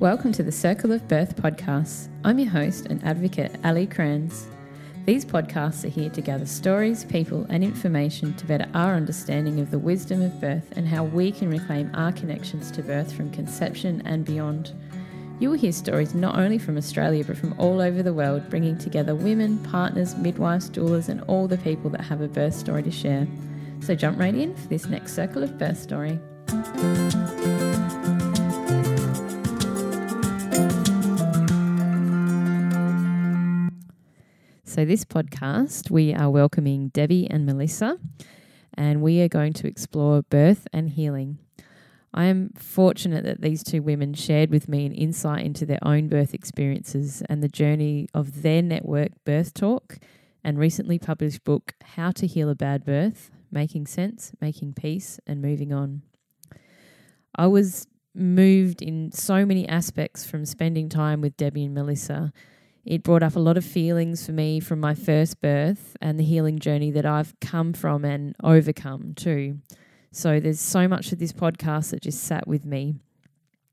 Welcome to the Circle of Birth podcast. I'm your host and advocate, Ali Kranz. These podcasts are here to gather stories, people, and information to better our understanding of the wisdom of birth and how we can reclaim our connections to birth from conception and beyond. You will hear stories not only from Australia but from all over the world, bringing together women, partners, midwives, doulas, and all the people that have a birth story to share. So jump right in for this next circle of birth story. So, this podcast, we are welcoming Debbie and Melissa, and we are going to explore birth and healing. I am fortunate that these two women shared with me an insight into their own birth experiences and the journey of their network, Birth Talk, and recently published book, How to Heal a Bad Birth Making Sense, Making Peace, and Moving On. I was moved in so many aspects from spending time with Debbie and Melissa. It brought up a lot of feelings for me from my first birth and the healing journey that I've come from and overcome too. So there's so much of this podcast that just sat with me.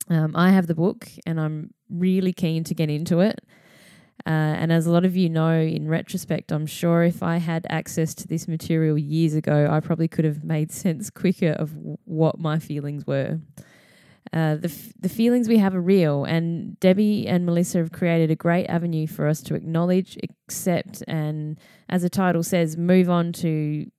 Um, I have the book and I'm really keen to get into it. Uh, and as a lot of you know, in retrospect, I'm sure if I had access to this material years ago, I probably could have made sense quicker of w- what my feelings were. Uh, the, f- the feelings we have are real, and Debbie and Melissa have created a great avenue for us to acknowledge, accept, and as the title says, move on to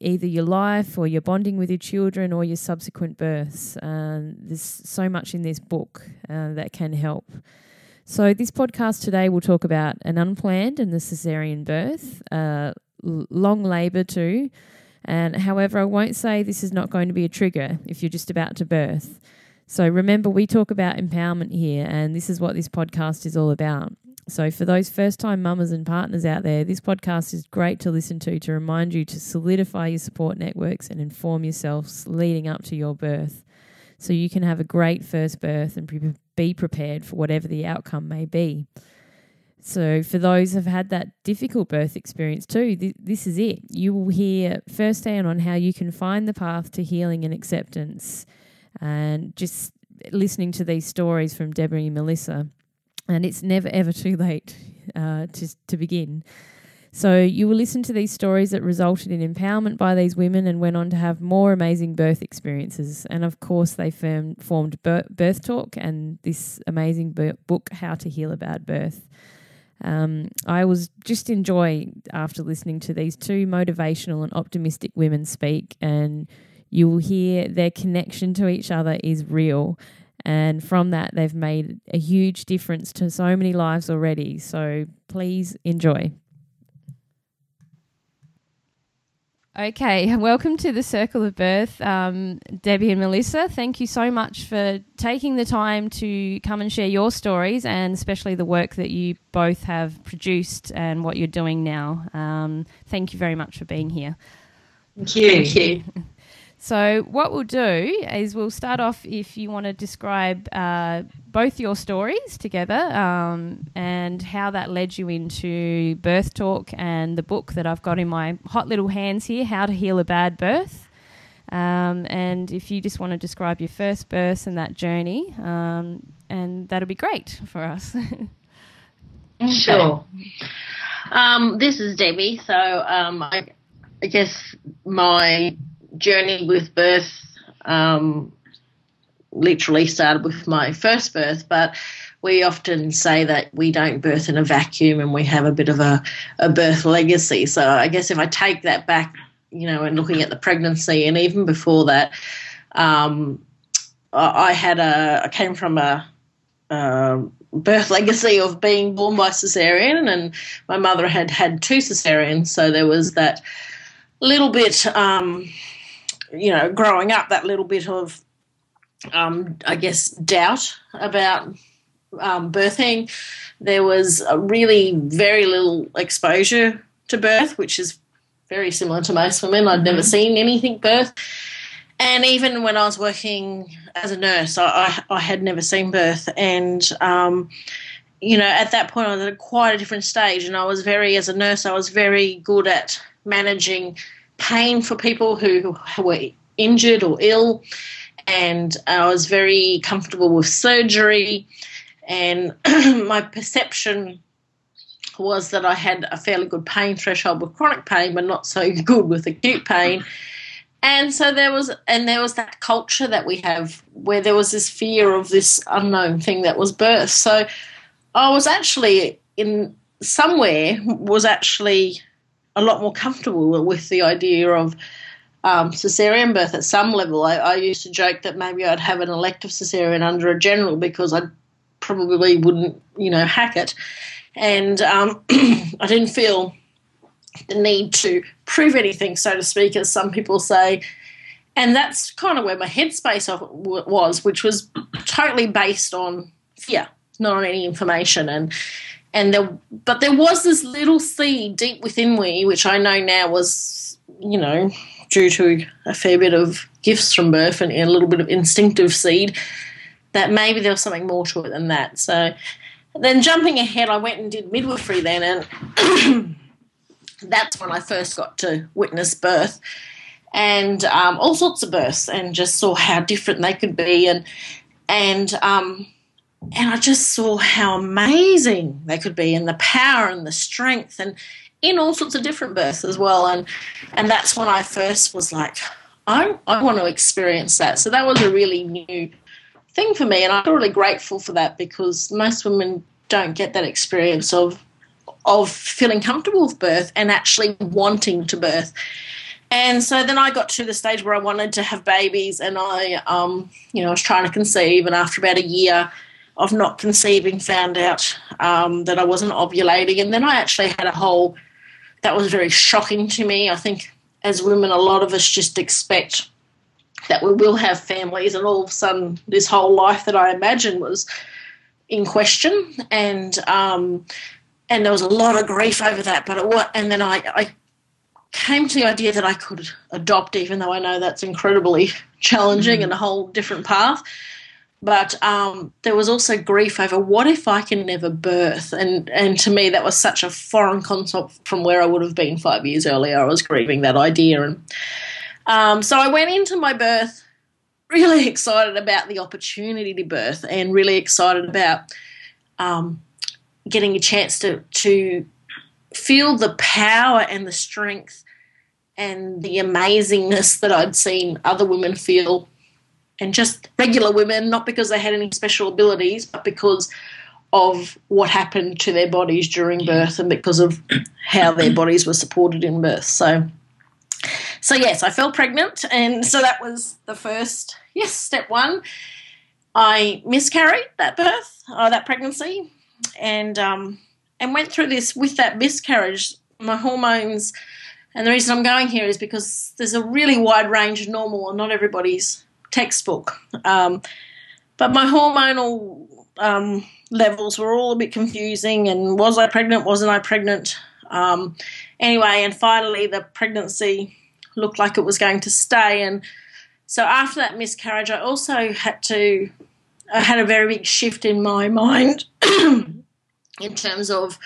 either your life or your bonding with your children or your subsequent births. Uh, there's so much in this book uh, that can help. So, this podcast today will talk about an unplanned and the cesarean birth, uh, long labour too. And however, I won't say this is not going to be a trigger if you're just about to birth. So, remember, we talk about empowerment here, and this is what this podcast is all about. So, for those first time mamas and partners out there, this podcast is great to listen to to remind you to solidify your support networks and inform yourselves leading up to your birth so you can have a great first birth and be prepared for whatever the outcome may be. So, for those who've had that difficult birth experience too, th- this is it. You will hear firsthand on how you can find the path to healing and acceptance. And just listening to these stories from Deborah and Melissa and it's never ever too late uh, to to begin. So you will listen to these stories that resulted in empowerment by these women and went on to have more amazing birth experiences. And of course, they firm, formed Birth Talk and this amazing book, How to Heal a Bad Birth. Um, I was just enjoy after listening to these two motivational and optimistic women speak, and you will hear their connection to each other is real and from that, they've made a huge difference to so many lives already. So please enjoy. Okay, welcome to the Circle of Birth, um, Debbie and Melissa. Thank you so much for taking the time to come and share your stories and especially the work that you both have produced and what you're doing now. Um, thank you very much for being here. Thank you. Thank you. So, what we'll do is we'll start off if you want to describe uh, both your stories together um, and how that led you into Birth Talk and the book that I've got in my hot little hands here, How to Heal a Bad Birth. Um, and if you just want to describe your first birth and that journey, um, and that'll be great for us. sure. Um, this is Debbie. So, um, I, I guess my journey with birth um, literally started with my first birth, but we often say that we don't birth in a vacuum and we have a bit of a, a birth legacy. So I guess if I take that back, you know, and looking at the pregnancy and even before that, um, I had a, I came from a, a birth legacy of being born by cesarean, and my mother had had two cesareans, so there was that little bit um, you know, growing up, that little bit of, um, I guess, doubt about um, birthing. There was really very little exposure to birth, which is very similar to most women. I'd never mm-hmm. seen anything birth. And even when I was working as a nurse, I, I, I had never seen birth. And, um, you know, at that point, I was at quite a different stage. And I was very, as a nurse, I was very good at managing pain for people who were injured or ill, and I was very comfortable with surgery. and my perception was that I had a fairly good pain threshold with chronic pain, but not so good with acute pain. And so there was, and there was that culture that we have where there was this fear of this unknown thing that was birth. So I was actually in somewhere was actually a lot more comfortable with the idea of um, cesarean birth at some level. I, I, used to joke that maybe I'd have an elective cesarean under a general because I probably wouldn't, you know, hack it. And um, I didn't feel the need to prove anything, so to speak, as some people say. And that's kind of where my headspace was, which was totally based on fear, not on any information. And and there, but there was this little seed deep within me, which I know now was, you know, due to a fair bit of gifts from birth and a little bit of instinctive seed, that maybe there was something more to it than that. So then jumping ahead, I went and did midwifery then, and that's when I first got to witness birth and um, all sorts of births, and just saw how different they could be, and and um, and I just saw how amazing they could be, and the power and the strength, and in all sorts of different births as well. And and that's when I first was like, I I want to experience that. So that was a really new thing for me, and I'm really grateful for that because most women don't get that experience of of feeling comfortable with birth and actually wanting to birth. And so then I got to the stage where I wanted to have babies, and I, um, you know, I was trying to conceive, and after about a year, of not conceiving found out um, that I wasn't ovulating. And then I actually had a whole, that was very shocking to me. I think as women, a lot of us just expect that we will have families, and all of a sudden, this whole life that I imagined was in question. And, um, and there was a lot of grief over that. But it, and then I, I came to the idea that I could adopt, even though I know that's incredibly challenging mm-hmm. and a whole different path. But um, there was also grief over what if I can never birth, and and to me that was such a foreign concept from where I would have been five years earlier. I was grieving that idea, and um, so I went into my birth really excited about the opportunity to birth, and really excited about um, getting a chance to to feel the power and the strength and the amazingness that I'd seen other women feel and just regular women, not because they had any special abilities, but because of what happened to their bodies during birth and because of how their bodies were supported in birth. So, so yes, I fell pregnant, and so that was the first yes step one. I miscarried that birth, uh, that pregnancy, and um, and went through this with that miscarriage. My hormones, and the reason I'm going here is because there's a really wide range of normal, and not everybody's textbook. Um, but my hormonal um, levels were all a bit confusing, and was I pregnant? Wasn't I pregnant? Um, anyway, and finally, the pregnancy looked like it was going to stay. And so after that miscarriage, I also had to, I had a very big shift in my mind in terms of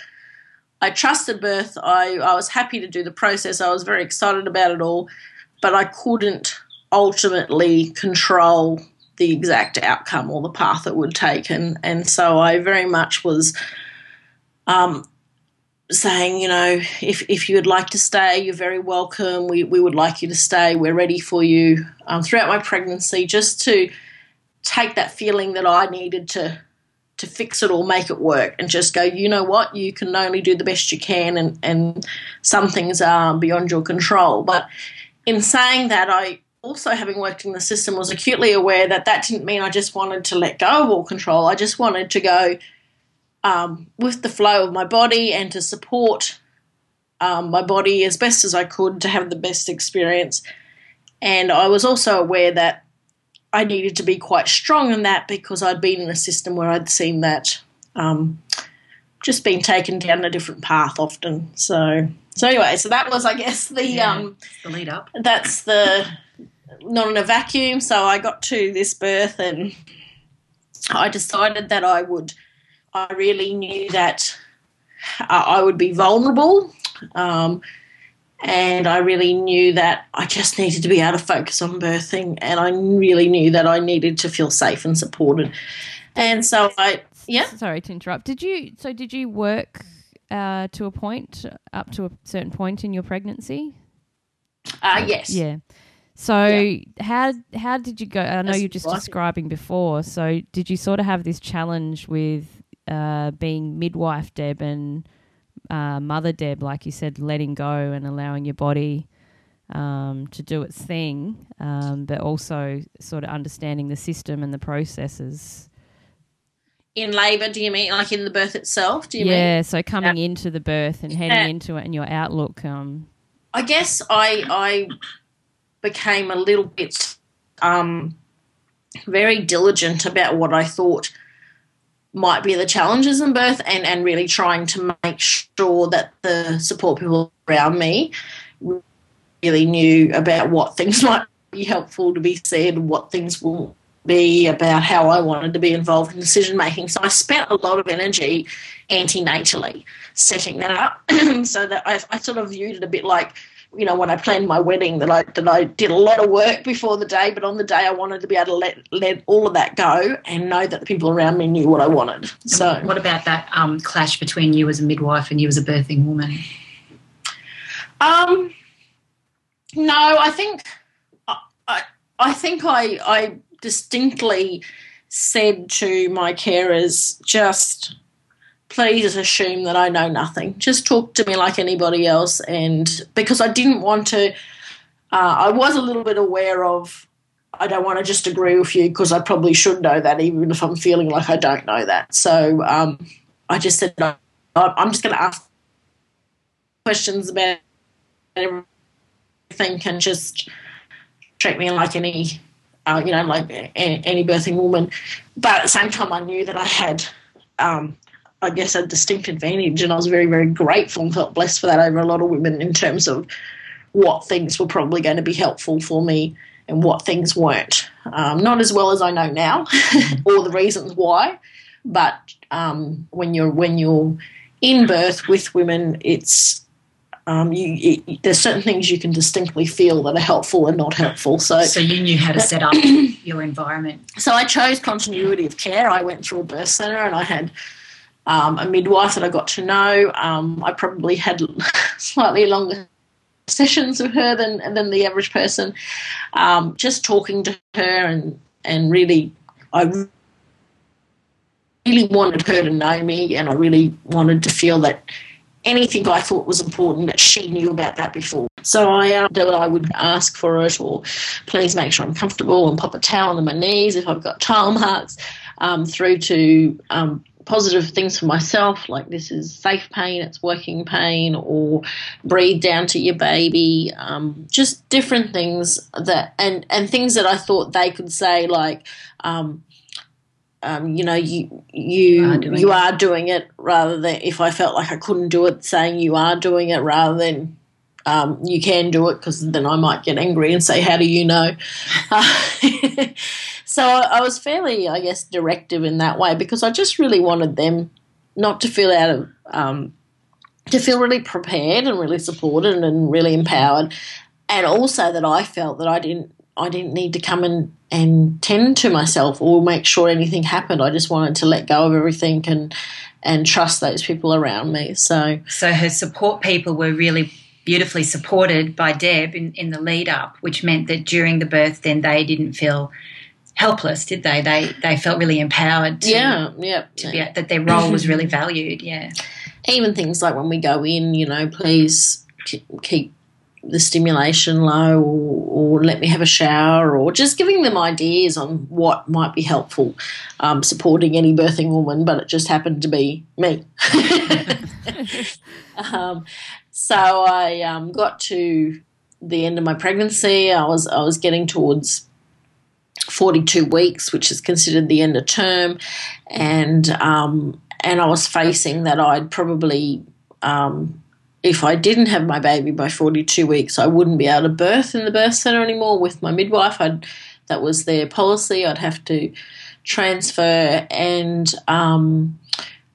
I trusted birth. I, I was happy to do the process. I was very excited about it all, but I couldn't ultimately control the exact outcome or the path it would take. And, and so I very much was um, saying, you know, if, if you would like to stay, you're very welcome. We, we would like you to stay. We're ready for you um, throughout my pregnancy, just to take that feeling that I needed to to fix it or make it work and just go, you know what, you can only do the best you can and, and some things are beyond your control. But in saying that, I also having worked in the system was acutely aware that that didn't mean I just wanted to let go of all control. I just wanted to go um, with the flow of my body and to support um, my body as best as I could to have the best experience. And I was also aware that I needed to be quite strong in that because I'd been in a system where I'd seen that um, just being taken down a different path often. So, so anyway, so that was, I guess, the yeah, um, the lead up. That's the not in a vacuum. So I got to this birth and I decided that I would, I really knew that I would be vulnerable. Um, and I really knew that I just needed to be able to focus on birthing, and I really knew that I needed to feel safe and supported. And so I Yeah. Sorry to interrupt. Did you? So did you work uh, to a point up to a certain point in your pregnancy? Uh, yes. Yeah. So Yeah. how how did you go? I know you're just right. describing before. So did you sort of have this challenge with uh, being midwife Deb and uh, mother Deb, like you said, letting go and allowing your body um, to do its thing, um, but also sort of understanding the system and the processes. In labour, do you mean like in the birth itself? Do you mean? yeah. So coming into the birth and heading Yeah. into it and your outlook. Um, I guess I I became a little bit um, very diligent about what I thought might be the challenges in birth and, and really trying to make sure that the support people around me really knew about what things might be helpful to be said, what things will be about how I wanted to be involved in decision making. So I spent a lot of energy antenatally setting that up so that I, I sort of viewed it a bit like you know when I planned my wedding that I that I did a lot of work before the day but on the day I wanted to be able to let let all of that go and know that the people around me knew what I wanted so What about that um, clash between you as a midwife and you as a birthing woman? Um, no, I think I, I, I think I, I distinctly said to my carers, just please assume that I know nothing. Just talk to me like anybody else, and because I didn't want to, uh, I was a little bit aware of. I don't want to just agree with you because I probably should know that, even if I'm feeling like I don't know that. So um, I just said, no, I'm just going to ask questions about everything and just treat me like any, uh, you know, like any birthing woman. But at the same time, I knew that I had, um, I guess, a distinct advantage, and I was very, very grateful and felt blessed for that over a lot of women in terms of what things were probably going to be helpful for me and what things weren't. Um, not as well as I know now, or the reasons why, but um, when you're when you're in birth with women, it's um, you, it, there's certain things you can distinctly feel that are helpful and not helpful. So, So you knew how to set up your environment. so I chose continuity of care. I went through a birth centre and I had um, a midwife that I got to know. Um, I probably had slightly longer sessions with her than than the average person. Um, just talking to her and and really, I really wanted her to know me, and I really wanted to feel that anything I thought was important that she knew about that before. So I that I would ask for it, or please make sure I'm comfortable, and pop a towel on my knees if I've got tile marks, um, through to um, positive things for myself, like this is safe pain, it's working pain, or breathe down to your baby, um, just different things that and and things that I thought they could say like. Um, um, you know, you you are you it. are doing it rather than if I felt like I couldn't do it, saying you are doing it rather than um, you can do it because then I might get angry and say, "How do you know?" Uh, so I was fairly, I guess, directive in that way because I just really wanted them not to feel out of um, to feel really prepared and really supported and really empowered, and also that I felt that I didn't I didn't need to come and and tend to myself or make sure anything happened. I just wanted to let go of everything and and trust those people around me. So So her support people were really beautifully supported by Deb in, in the lead up, which meant that during the birth, then they didn't feel helpless, did they? They they felt really empowered. To, yeah, yeah, to be, that their role was really valued. Yeah. even things like when we go in, you know, please keep the stimulation low or, or let me have a shower or just giving them ideas on what might be helpful um, supporting any birthing woman, but it just happened to be me. um, so I um, got to the end of my pregnancy. I was I was getting towards 42 weeks, which is considered the end of term, and um, and I was facing that I'd probably, um, if I didn't have my baby by 42 weeks, I wouldn't be able to birth in the birth centre anymore with my midwife. I'd, that was their policy. I'd have to transfer, and um,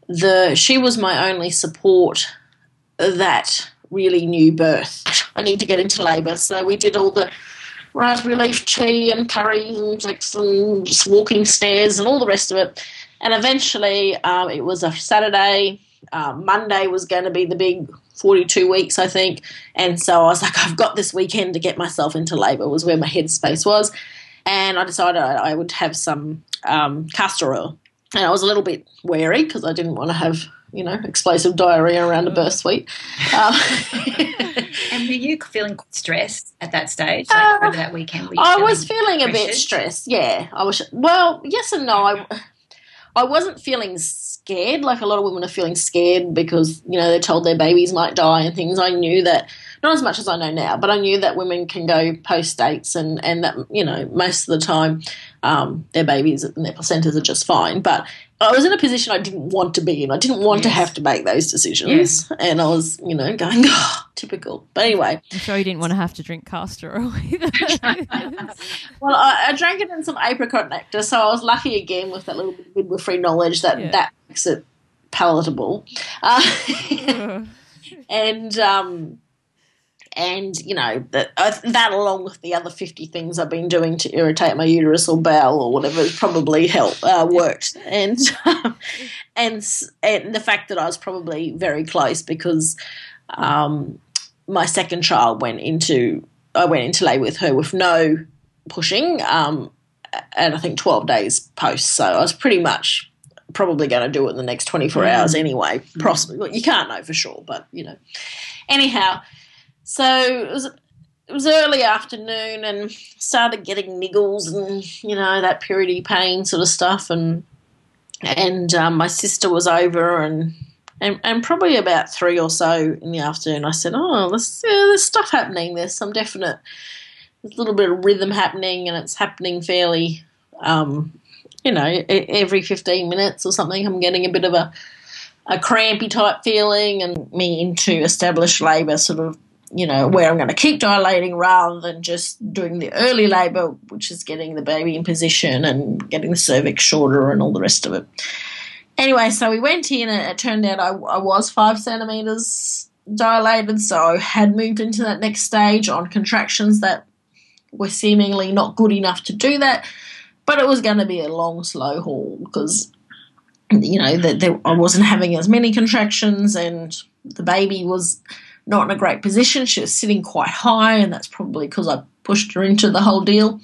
the she was my only support that really knew birth. I need to get into labour, so we did all the raspberry leaf tea and curry and just walking stairs and all the rest of it. And eventually, um, it was a Saturday. Um, Monday was going to be the big 42 weeks, I think. And so I was like, I've got this weekend to get myself into labour, was where my headspace was. And I decided I would have some um, castor oil. And I was a little bit wary because I didn't want to have, you know, explosive diarrhea around a birth suite. Um, and were you feeling stressed at that stage? Like Uh, over that weekend? I was feeling a bit stressed. Yeah, I was. Well, yes and no. I, I wasn't feeling scared like a lot of women are feeling scared because you know they're told their babies might die and things. I knew that not as much as I know now, but I knew that women can go post dates and and that you know most of the time um, their babies and their placentas are just fine. But I was in a position I didn't want to be in. I didn't want to have to make those decisions, and I was you know going oh, typical. But anyway, I'm sure you didn't want to have to drink castor oil either. Well, I, I drank it in some apricot nectar, so I was lucky again with that little bit of free knowledge that Yeah. that makes it palatable. Uh, and um, and you know that uh, that along with the other fifty things I've been doing to irritate my uterus or bowel or whatever has probably helped uh, worked. And and and the fact that I was probably very close because um, my second child went into I went into labour with her with no pushing, um, and I think 12 days post. So I was pretty much probably going to do it in the next 24 Mm. hours anyway. Possibly. Well, you can't know for sure, but you know. Anyhow, so it was. It was early afternoon and started getting niggles and you know that purity pain sort of stuff. And and um, my sister was over and, and and probably about three or so in the afternoon. I said oh there's, yeah, there's stuff happening. There's some definite there's a little bit of rhythm happening and it's happening fairly um, you know every 15 minutes or something. I'm getting a bit of a a crampy type feeling and me into established labour sort of you know where i'm going to keep dilating rather than just doing the early labour which is getting the baby in position and getting the cervix shorter and all the rest of it. Anyway so we went in and it turned out i, I was five centimetres dilated so i had moved into that next stage on contractions that were seemingly not good enough to do that but it was going to be a long, slow haul because you know that I wasn't having as many contractions, and the baby was not in a great position. She was sitting quite high, and that's probably because I pushed her into the whole deal.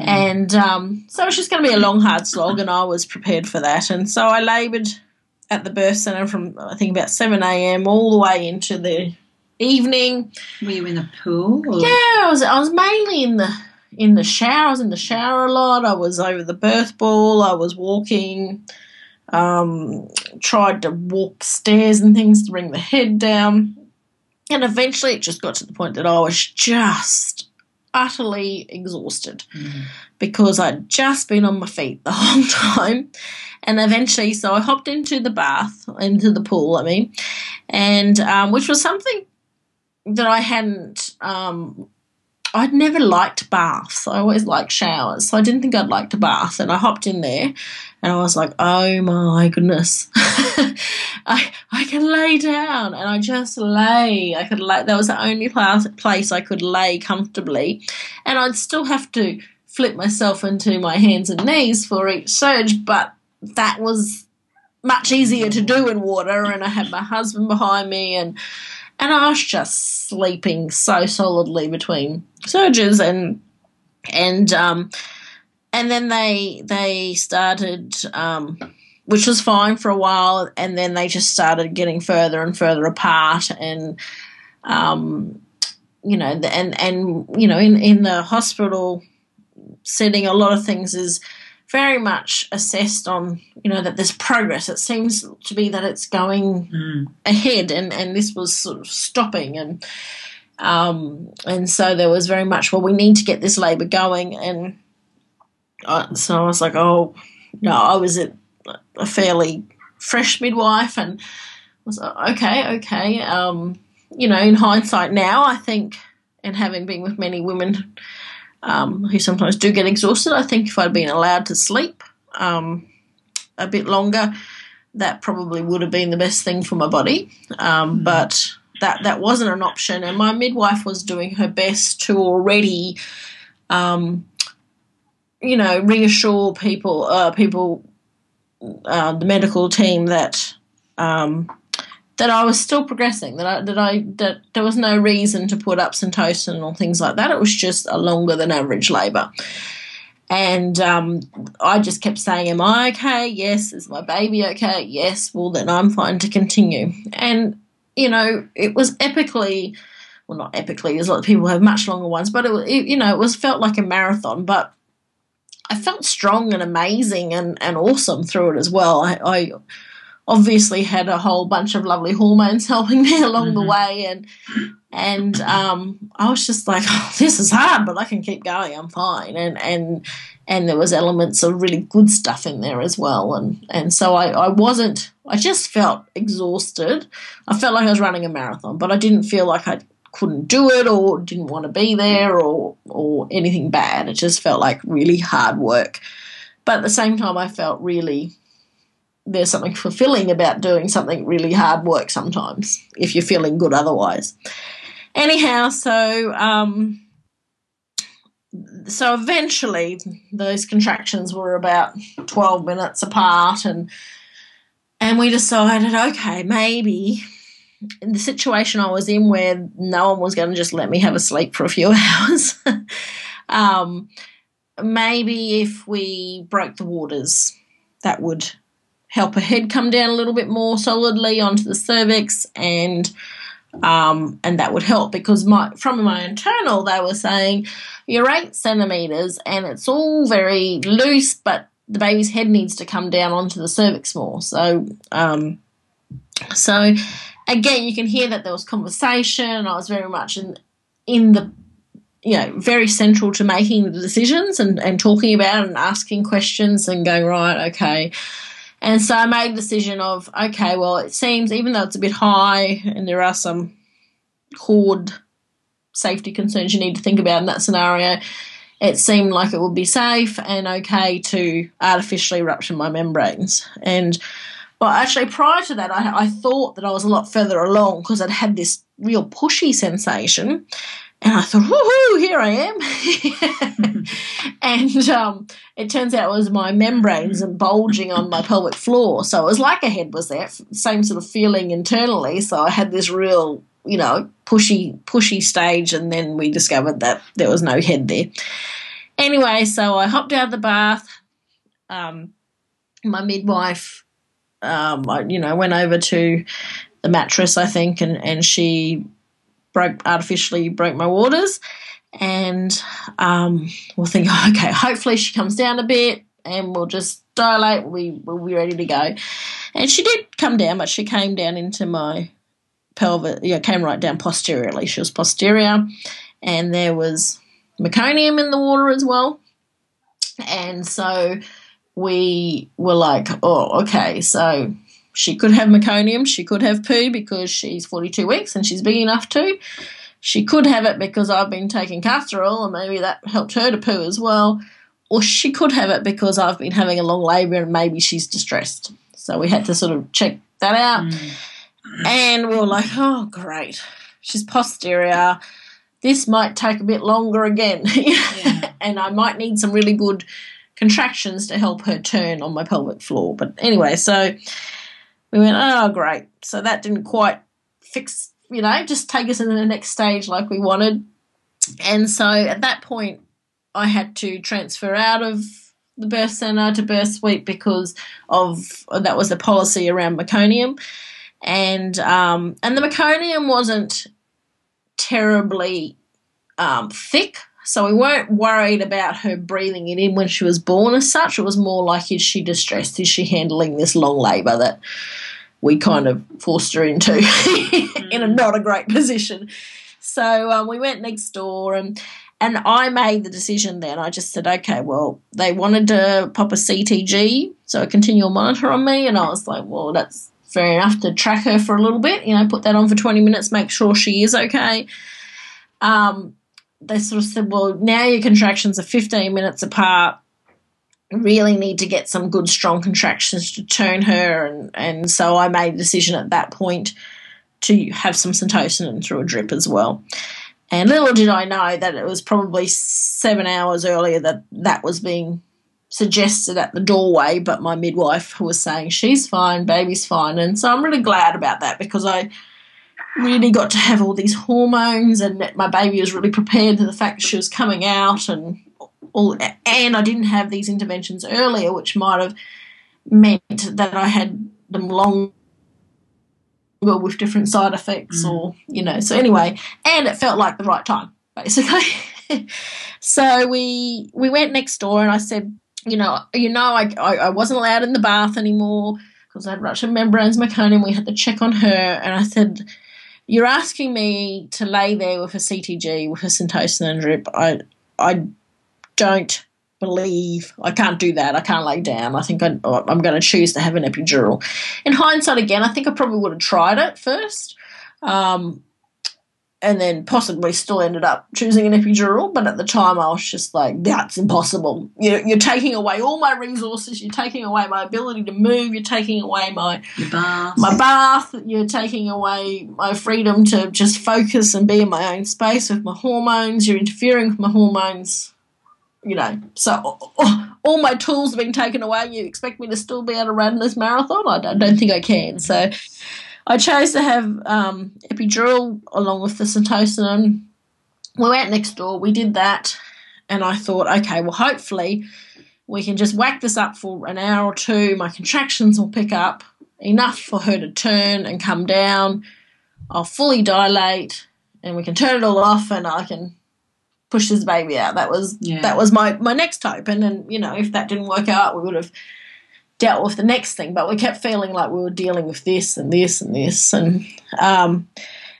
And um, so it was just going to be a long, hard slog, and I was prepared for that. And so I laboured at the birth centre from I think about seven a.m. all the way into the evening. Were you in the pool? Or? Yeah, I was. I was mainly in the in the shower. I was in the shower a lot. I was over the birth ball. I was walking. Um, tried to walk stairs and things to bring the head down, and eventually it just got to the point that I was just utterly exhausted Mm. because I'd just been on my feet the whole time. And eventually, so I hopped into the bath, into the pool, I mean, and um, which was something that I hadn't. Um, I'd never liked baths. I always liked showers, so I didn't think I'd like a bath. And I hopped in there, and I was like, "Oh my goodness, I I can lay down." And I just lay. I could lay. That was the only place I could lay comfortably, and I'd still have to flip myself into my hands and knees for each surge, but that was much easier to do in water. And I had my husband behind me, and and I was just sleeping so solidly between surges, and and um, and then they they started. Um, which was fine for a while, and then they just started getting further and further apart, and um, you know, and and you know, in in the hospital setting, a lot of things is very much assessed on you know that there's progress. It seems to be that it's going Mm. ahead, and and this was sort of stopping, and um, and so there was very much well, we need to get this labour going, and uh, so I was like, oh no, I was at a fairly fresh midwife, and was like, okay, okay, um, you know, in hindsight now, I think, and having been with many women um, who sometimes do get exhausted, I think if I'd been allowed to sleep um, a bit longer, that probably would have been the best thing for my body. Um, But that that wasn't an option, and my midwife was doing her best to already, um, you know, reassure people, uh, people uh, the medical team that um, that I was still progressing. That I that I that there was no reason to put oxytocin or things like that. It was just a longer than average labour. And um, I just kept saying, Am I okay? Yes. Is my baby okay? Yes. Well, then I'm fine to continue. And, you know, it was epically, well, not epically, there's a lot of people have much longer ones, but it, it you know, it was felt like a marathon. But I felt strong and amazing and, and awesome through it as well. I, I obviously had a whole bunch of lovely hormones helping me along mm-hmm. the way and and um, I was just like, oh, this is hard, but I can keep going. I'm fine. And and and there was elements of really good stuff in there as well. And and so I, I wasn't. I just felt exhausted. I felt like I was running a marathon, but I didn't feel like I couldn't do it or didn't want to be there or or anything bad. It just felt like really hard work. But at the same time, I felt really there's something fulfilling about doing something really hard work sometimes if you're feeling good otherwise. Anyhow, so um, so eventually those contractions were about 12 minutes apart and and we decided okay maybe the situation I was in where no one was going to just let me have a sleep for a few hours um, maybe if we broke the waters that would help her head come down a little bit more solidly onto the cervix and um, and that would help because my from my internal they were saying you're eight centimeters and it's all very loose, but the baby's head needs to come down onto the cervix more. So, um, so again, you can hear that there was conversation. I was very much in in the you know very central to making the decisions and and talking about and asking questions and going right, okay and so I made a decision of, okay, well, it seems even though it's a bit high and there are some cord safety concerns you need to think about in that scenario, it seemed like it would be safe and okay to artificially rupture my membranes. And well, actually, prior to that, I, I thought that I was a lot further along because I'd had this real pushy sensation. And I thought, woohoo, here I am. and um, it turns out it was my membranes and bulging on my pelvic floor. So it was like a head was there, same sort of feeling internally. So I had this real, you know, pushy, pushy stage. And then we discovered that there was no head there. Anyway, so I hopped out of the bath. Um, my midwife, um, I, you know, went over to the mattress, I think, and, and she broke artificially broke my waters, and um, we'll think, okay, hopefully she comes down a bit, and we'll just dilate. We will be ready to go. And she did come down, but she came down into my pelvic. Yeah, came right down posteriorly. She was posterior, and there was meconium in the water as well. And so we were like, oh, okay, so she could have meconium, she could have poo because she's 42 weeks and she's big enough to. She could have it because I've been taking castor oil and maybe that helped her to poo as well. Or she could have it because I've been having a long labour and maybe she's distressed. So we had to sort of check that out. Mm. And we were like, oh, great. She's posterior. This might take a bit longer again. Yeah. and I might need some really good contractions to help her turn on my pelvic floor. But anyway, so we went, oh, great. So that didn't quite fix, you know, just take us into the next stage like we wanted. And so at that point, I had to transfer out of the birth centre to birth suite because of that was the policy around meconium, and um, and the meconium wasn't terribly um, thick, so we weren't worried about her breathing it in when she was born as such. It was more like is she distressed? Is she handling this long labour that we kind of forced her into in a mm. not a great position. So um, we went next door and and I made the decision then. I just said, okay, well, they wanted to pop a CTG, so a continual monitor on me, and I was like, well, that's fair enough to track her for a little bit, you know, put that on for 20 minutes, make sure she is okay. Um, they sort of said, well, now your contractions are 15 minutes apart really need to get some good strong contractions to turn her and, and so I made a decision at that point to have some syntocinon through a drip as well. And little did I know that it was probably seven hours earlier that that was being suggested at the doorway, but my midwife was saying she's fine, baby's fine, and so I'm really glad about that because I really got to have all these hormones, and my baby was really prepared to the fact that she was coming out, and all, and I didn't have these interventions earlier, which might have meant that I had them long with different side effects mm. or you know so anyway and it felt like the right time basically so we we went next door and i said you know you know i i, I wasn't allowed in the bath anymore because i had ruptured membranes meconium we had to check on her and i said you're asking me to lay there with a ctg with a syntocin drip i i don't believe I can't do that. I can't lay down. I think I, am going to choose to have an epidural. In hindsight, again, I think I probably would have tried it first, um, and then possibly still ended up choosing an epidural. But at the time, I was just like, "That's impossible. You're, you're taking away all my resources. You're taking away my ability to move. You're taking away my bath. my bath. You're taking away my freedom to just focus and be in my own space with my hormones. You're interfering with my hormones." you know, so oh, all my tools have been taken away. You expect me to still be able to run this marathon? I don't, don't think I can. So I chose to have um, epidural along with the syntocin. We went next door. We did that, and I thought, okay, well, hopefully we can just whack this up for an hour or two. My contractions will pick up enough for her to turn and come down. I'll fully dilate, and we can turn it all off, and I can push this baby out. That was yeah. that was my my next hope. And then you know if that didn't work out, we would have dealt with the next thing. But we kept feeling like we were dealing with this and this and this. And um,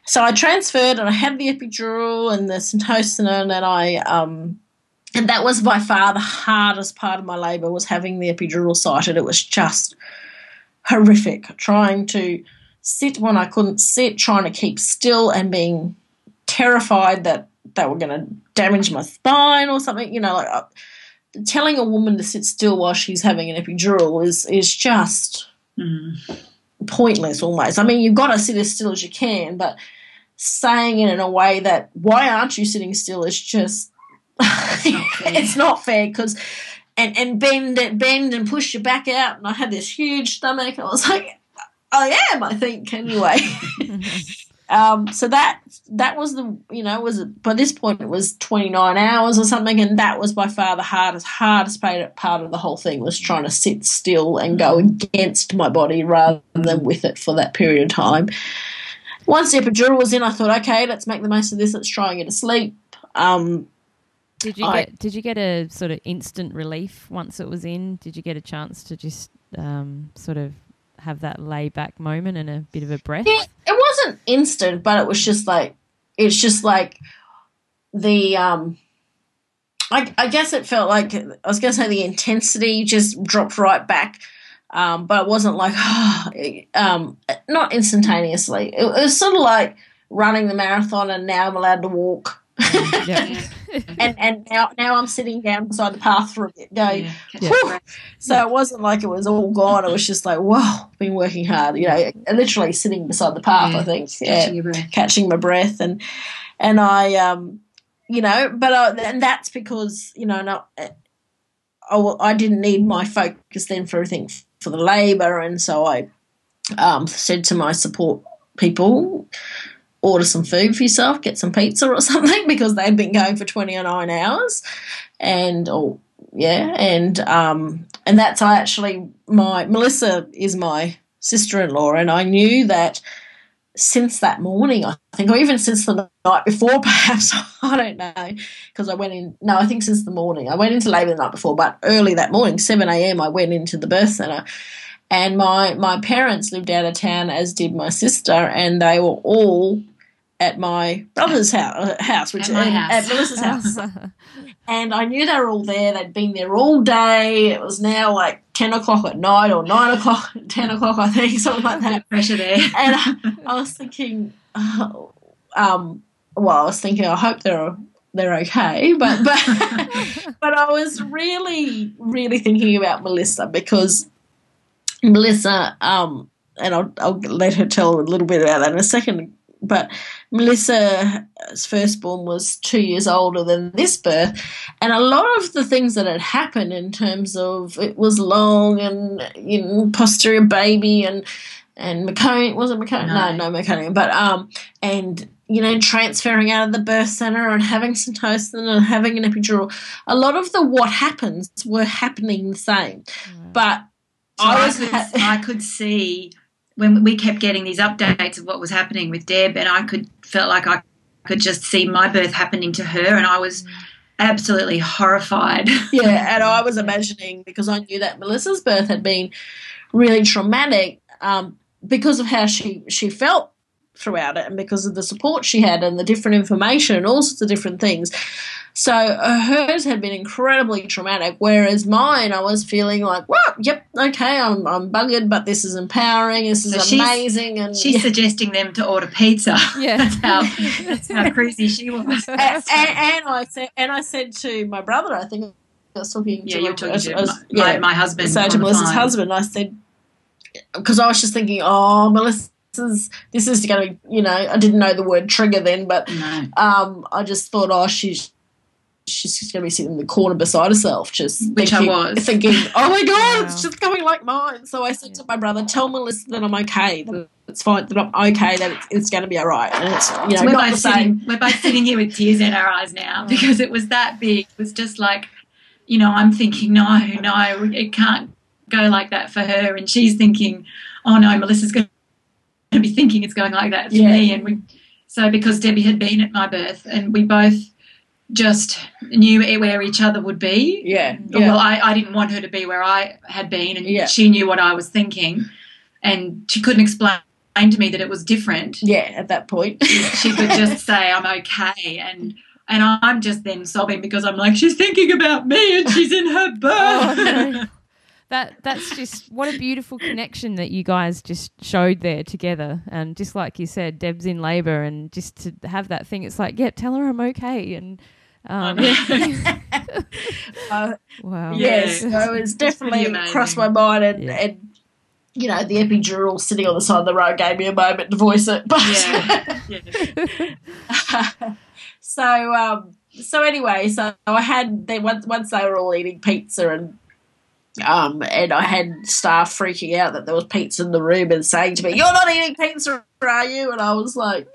so I transferred and I had the epidural and the syntocin and I um, and that was by far the hardest part of my labour was having the epidural sited. It was just horrific trying to sit when I couldn't sit, trying to keep still and being terrified that they were going to damage my spine or something. You know, like uh, telling a woman to sit still while she's having an epidural is is just mm. pointless almost. I mean, you've got to sit as still as you can, but saying it in a way that why aren't you sitting still is just it's not fair because and and bend bend and push your back out and I had this huge stomach I was like I am I think anyway Um, so that that was the you know was by this point it was 29 hours or something, and that was by far the hardest hardest part of the whole thing was trying to sit still and go against my body rather than with it for that period of time. Once the epidural was in, I thought, okay, let's make the most of this. Let's try and get to sleep. Um, did you I, get Did you get a sort of instant relief once it was in? Did you get a chance to just um, sort of have that lay back moment and a bit of a breath? Yeah, wasn't instant, but it was just like it's just like the um I, I guess it felt like I was gonna say the intensity just dropped right back. Um, but it wasn't like um, not instantaneously. It, it was sort of like running the marathon and now I'm allowed to walk. Yeah. and and now now I'm sitting down beside the path for a bit. Go, yeah. so it wasn't like it was all gone. It was just like, wow, been working hard. You know, literally sitting beside the path. Yeah. I think, catching yeah, catching my breath, and and I, um, you know, but I, and that's because you know, not, I, I didn't need my focus then for everything for the labour, and so I um, said to my support people order some food for yourself, get some pizza or something because they'd been going for 29 hours. And, oh, yeah, and, um, and that's I actually, my, Melissa is my sister in law, and I knew that since that morning, I think, or even since the night before, perhaps, I don't know, because I went in, no, I think since the morning. I went into labour the night before, but early that morning, 7 a.m., I went into the birth centre. And my, my parents lived out of town, as did my sister, and they were all at my brother's house, uh, house which at, house. at Melissa's house. and I knew they were all there. They'd been there all day. It was now like ten o'clock at night or nine o'clock, ten o'clock, I think, something like that. Pressure there. and I, I was thinking, oh, um, well, I was thinking, I hope they're they're okay, but but but I was really really thinking about Melissa because Melissa, um, and I'll I'll let her tell a little bit about that in a second but Melissa's firstborn was two years older than this birth, and a lot of the things that had happened in terms of it was long and you know, posterior baby and and meconium was it meconium? No, no, no meconium, but um and you know, transferring out of the birth center and having syntocin and having an epidural. A lot of the what happens were happening the same. Mm. But so I, was I, could, I could see when we kept getting these updates of what was happening with Deb, and I could felt like I could just see my birth happening to her, and I was absolutely horrified. Yeah, and I was imagining because I knew that Melissa's birth had been really traumatic um, because of how she she felt throughout it and because of the support she had and the different information and all sorts of different things. So uh, hers had been incredibly traumatic, whereas mine, I was feeling like, well, yep, okay, I'm, I'm buggered, but this is empowering, this is so amazing. And she's yeah. suggesting them to order pizza. Yeah, that's how that's how crazy she was. and, and, and, I said, and I said to my brother, I think I was talking yeah, to, you're talking to was, my, yeah, my, husband. So to Melissa's husband, I said because I was just thinking, oh, Melissa this is this is going to you know I didn't know the word trigger then, but no. um, I just thought oh she's she's just going to be sitting in the corner beside herself, just which thinking, I was thinking, oh my god, wow. it's just going like mine. So I said yeah. to my brother, tell Melissa that I'm okay, that it's fine, that I'm okay, that it's, it's going to be all right, and it's you know we're both sitting, we're both sitting here with tears in our eyes now because it was that big. It was just like, you know, I'm thinking, no, no, it can't go like that for her, and she's thinking, oh no, Melissa's going to be thinking it's going like that for yeah. me. And we, so because Debbie had been at my birth, and we both just knew where each other would be. Yeah. yeah. Well, I, I didn't want her to be where I had been, and yeah. she knew what I was thinking, and she couldn't explain to me that it was different. Yeah, at that point, she could just say, "I'm okay," and and I'm just then sobbing because I'm like, she's thinking about me, and she's in her birth. Oh, no that that's just what a beautiful connection that you guys just showed there together. And just like you said, Deb's in labour, and just to have that thing, it's like, yeah, tell her I'm okay, and. Um, uh, wow. Yes, so was definitely crossed my mind, and, yeah. and you know, the epidural sitting on the side of the road gave me a moment to voice it. But yeah. so, um, so anyway, so I had they once once they were all eating pizza and um, and I had staff freaking out that there was pizza in the room and saying to me, "You're not eating pizza, are you?" And I was like,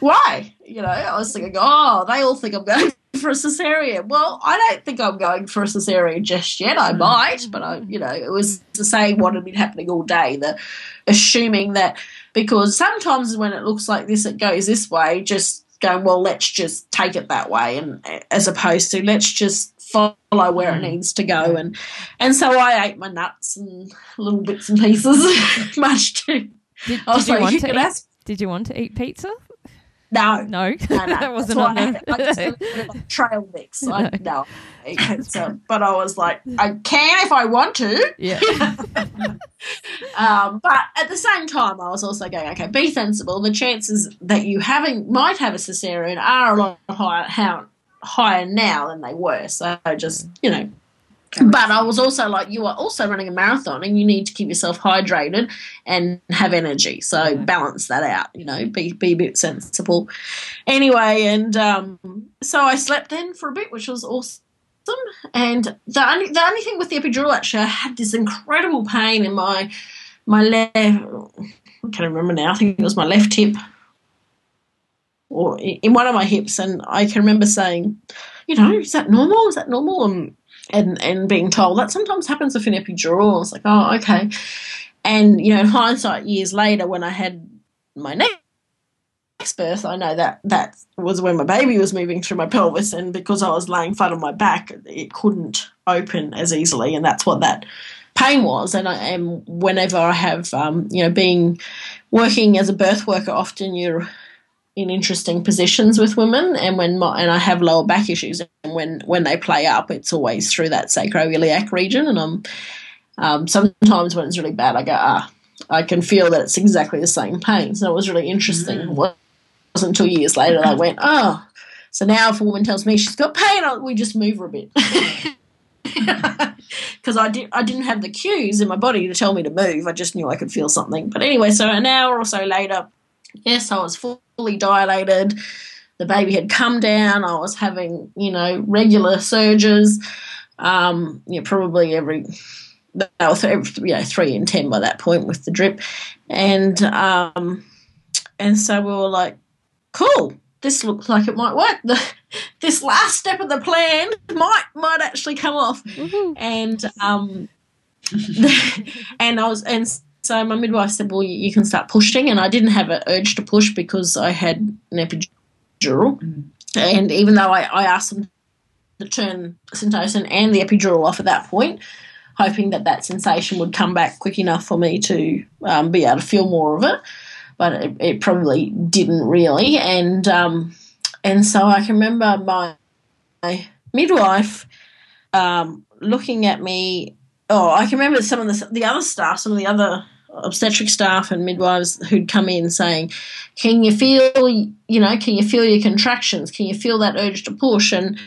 "Why?" You know, I was thinking, "Oh, they all think I'm going for a cesarean." Well, I don't think I'm going for a cesarean just yet. I might, but I, you know, it was the same what had been happening all day. The assuming that because sometimes when it looks like this, it goes this way. Just going, well, let's just take it that way, and as opposed to let's just follow where it mm. needs to go. And and so I ate my nuts and little bits and pieces, much too. Did, did you want to eat, ask, did you want to eat pizza? No, no, no, no. that wasn't on the I, just trail mix. No. I, no, pizza, but I was like, I can if I want to. Yeah. um, but at the same time, I was also going, okay, be sensible. The chances that you having might have a cesarean are a lot higher. How higher now than they were. So just, you know. But I was also like, you are also running a marathon and you need to keep yourself hydrated and have energy. So balance that out, you know, be, be a bit sensible. Anyway, and um, so I slept then for a bit, which was awesome. And the only, the only thing with the epidural, actually, I had this incredible pain in my my left. I can't remember now. I think it was my left hip or in one of my hips, and I can remember saying, you know, is that normal? Is that normal? And and and being told that sometimes happens with an epidural. It's like, oh, okay. And you know, in hindsight, years later, when I had my next birth, I know that that was when my baby was moving through my pelvis, and because I was laying flat on my back, it couldn't open as easily, and that's what that pain was. And I am whenever I have, um, you know, being working as a birth worker, often you're in interesting positions with women and when my, and I have lower back issues and when when they play up it's always through that sacroiliac region and I'm um, sometimes when it's really bad I go ah I can feel that it's exactly the same pain. So it was really interesting. Mm. it wasn't until years later I went oh so now if a woman tells me she's got pain we just move her a bit. Because I did I didn't have the cues in my body to tell me to move. I just knew I could feel something. But anyway so an hour or so later yes, I was fully dilated. The baby had come down. I was having, you know, regular surges. Um, yeah, probably every they were th- you know, three in ten by that point with the drip, and um, and so we were like, cool, this looks like it might work. The, this last step of the plan might might actually come off, Woohoo. and um, and I was and so my midwife said, well, you, can start pushing, and I didn't have an urge to push because I had an epidural, Mm. and even though I, I asked them to turn syntocin and the epidural off at that point, hoping that that sensation would come back quick enough for me to um, be able to feel more of it, but it, it probably didn't really, and um, and so I can remember my, my midwife um, looking at me. Oh, I can remember some of the the other staff, some of the other obstetric staff and midwives who'd come in saying, "Can you feel, you know, can you feel your contractions? Can you feel that urge to push?" And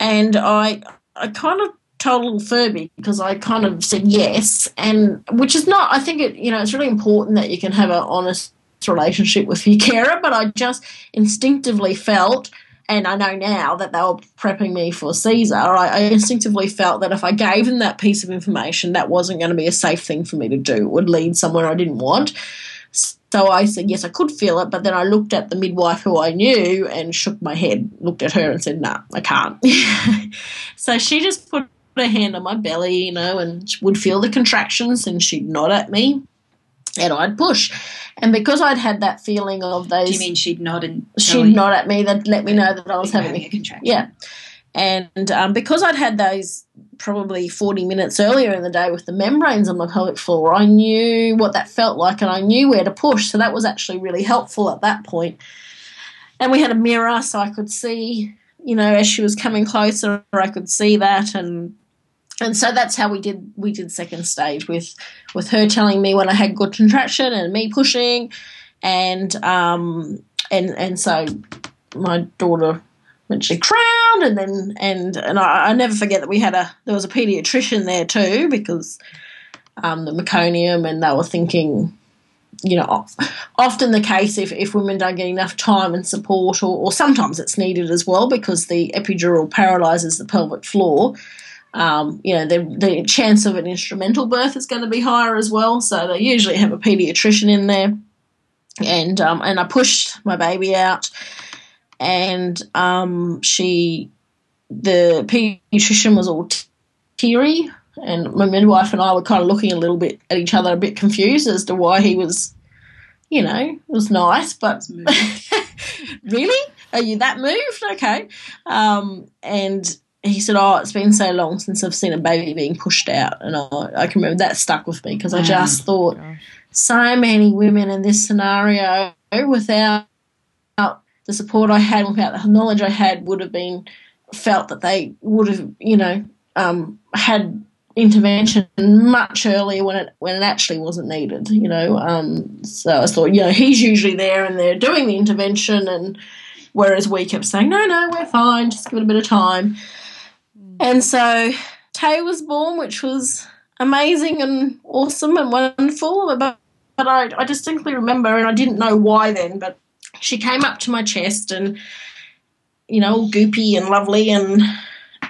and I I kind of told little Furby because I kind of said yes, and which is not. I think it, you know, it's really important that you can have an honest relationship with your carer, but I just instinctively felt. And I know now that they were prepping me for Caesar. I, instinctively felt that if I gave them that piece of information, that wasn't going to be a safe thing for me to do. It would lead somewhere I didn't want. So I said, yes, I could feel it. But then I looked at the midwife who I knew and shook my head, looked at her and said, no, I can't. so she just put her hand on my belly, you know, and would feel the contractions and she'd nod at me and I'd push. And because I'd had that feeling of those, Do you mean she'd nod and she'd you nod at me that let me know that I was that you were having having a contraction? yeah. And um, because I'd had those probably 40 minutes earlier in the day with the membranes on my pelvic floor, I knew what that felt like and I knew where to push. So that was actually really helpful at that point. And we had a mirror so I could see, you know, as she was coming closer, I could see that and and so that's how we did we did second stage with with her telling me when I had good contraction and me pushing. And um and and so my daughter when she crowned and then and and I, I never forget that we had a there was a pediatrician there too because um, the meconium and they were thinking you know often the case if, if women don't get enough time and support or, or sometimes it's needed as well because the epidural paralyzes the pelvic floor um, you know the, the chance of an instrumental birth is going to be higher as well so they usually have a pediatrician in there. And um, and I pushed my baby out and um, she, the pediatrician was all teary, and my midwife and I were kind of looking a little bit at each other, a bit confused as to why he was, you know, it was nice, but really, are you that moved? Okay, um, and he said, "Oh, it's been so long since I've seen a baby being pushed out," and I, I can remember that stuck with me because I just thought Gosh. so many women in this scenario without the support I had, without the knowledge I had, would have been felt that they would have, you know, um, had intervention much earlier when it when it actually wasn't needed. You know, um, so I thought, you know, he's usually there and they're doing the intervention, and whereas we kept saying, no, no, we're fine, just give it a bit of time. And so Tay was born, which was amazing and awesome and wonderful. But, but I, I distinctly remember, and I didn't know why then, but she came up to my chest and, you know, all goopy and lovely. And,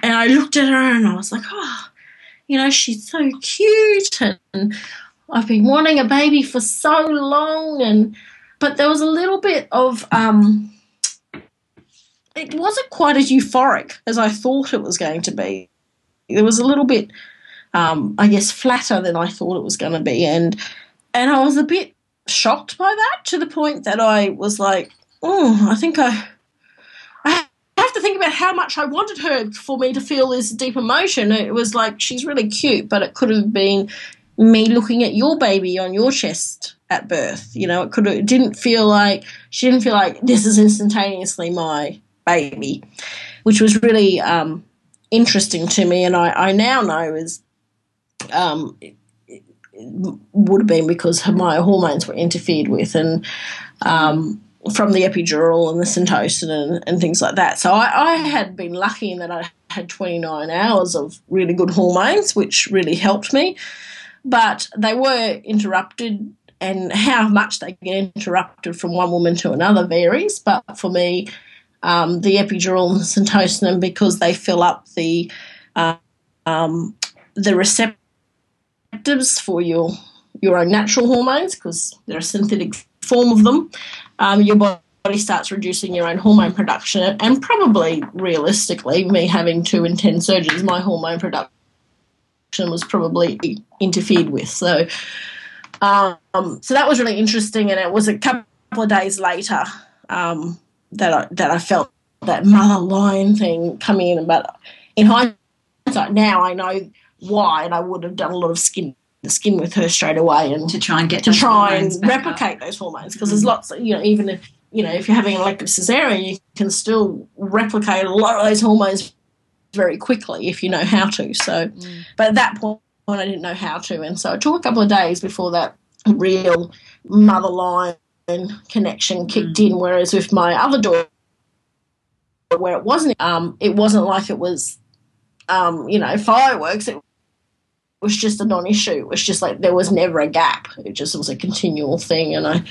and I looked at her and I was like, oh, you know, she's so cute. And I've been wanting a baby for so long. And, but there was a little bit of, um, it wasn't quite as euphoric as I thought it was going to be. It was a little bit, um, I guess, flatter than I thought it was going to be, and and I was a bit shocked by that to the point that I was like, oh, I think I, I have to think about how much I wanted her for me to feel this deep emotion. It was like she's really cute, but it could have been me looking at your baby on your chest at birth. You know, it could it didn't feel like she didn't feel like this is instantaneously my baby, which was really um, interesting to me. And I, I now know is um, would have been because my hormones were interfered with and um, from the epidural and the syntocin and, and things like that. So I, I had been lucky in that I had 29 hours of really good hormones, which really helped me. But they were interrupted and how much they get interrupted from one woman to another varies. But for me, um, the epidural and the syntocinon because they fill up the uh, um, the receptors for your your own natural hormones because they're a synthetic form of them. Um, your body starts reducing your own hormone production, and probably realistically, me having two in ten surges, my hormone production was probably interfered with. So, um, so that was really interesting, and it was a couple of days later um, that I, that I felt that mother lion thing coming in. But in hindsight, now I know why, and I would have done a lot of skin the skin with her straight away and to try and get to try and replicate up. those hormones because there's lots. Of, you know, even if you know if you're having an elective cesarean, you can still replicate a lot of those hormones very quickly if you know how to. So, mm. but at that point, I didn't know how to, and so it took a couple of days before that real mother lion connection kicked in. Whereas with my other daughter, where it wasn't, um, it wasn't like it was, um, you know, fireworks. It was just a non-issue. It was just like there was never a gap. It just was a continual thing, and I.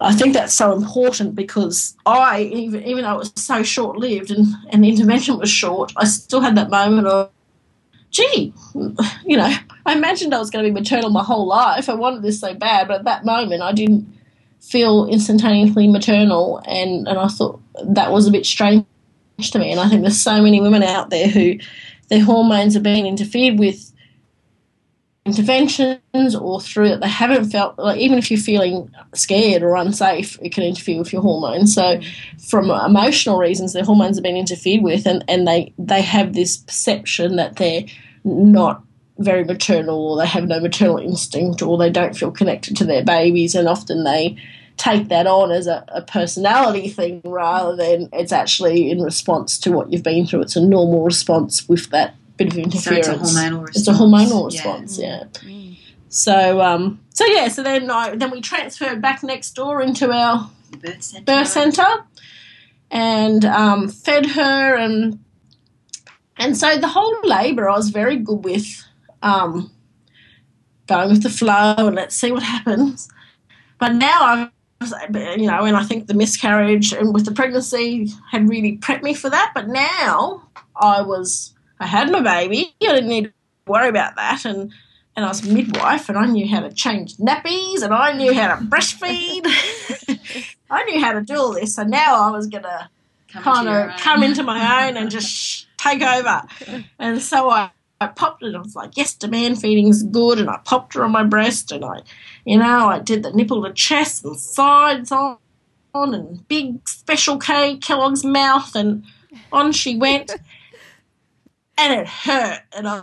I think that's so important because I, even, even though it was so short lived and, and the intervention was short, I still had that moment of, gee, you know, I imagined I was going to be maternal my whole life. I wanted this so bad, but at that moment I didn't feel instantaneously maternal, and, and I thought that was a bit strange to me. And I think there's so many women out there who their hormones are being interfered with interventions or through that they haven't felt like even if you're feeling scared or unsafe it can interfere with your hormones so from emotional reasons their hormones have been interfered with and, and they they have this perception that they're not very maternal or they have no maternal instinct or they don't feel connected to their babies and often they take that on as a, a personality thing rather than it's actually in response to what you've been through it's a normal response with that bit of So interference it's a hormonal response. it's a hormonal Yeah. response, yeah. So, um, so yeah, so then I then we transferred back next door into our birth centre. birth centre, and um, fed her, and and so the whole labour I was very good with, um, going with the flow and let's see what happens. But now I, you know, and I think the miscarriage and with the pregnancy had really prepped me for that. But now I was, I had my baby. I didn't need to worry about that, and and I was a midwife, and I knew how to change nappies, and I knew how to breastfeed. I knew how to do all this, so now I was gonna kind of come into my own and just take over. And so I, I popped it. and I was like, yes, demand feeding's good. And I popped her on my breast and I, you know, I did the nipple to chest and sides on, on and big special K Kellogg's mouth and on she went. and it hurt. And I,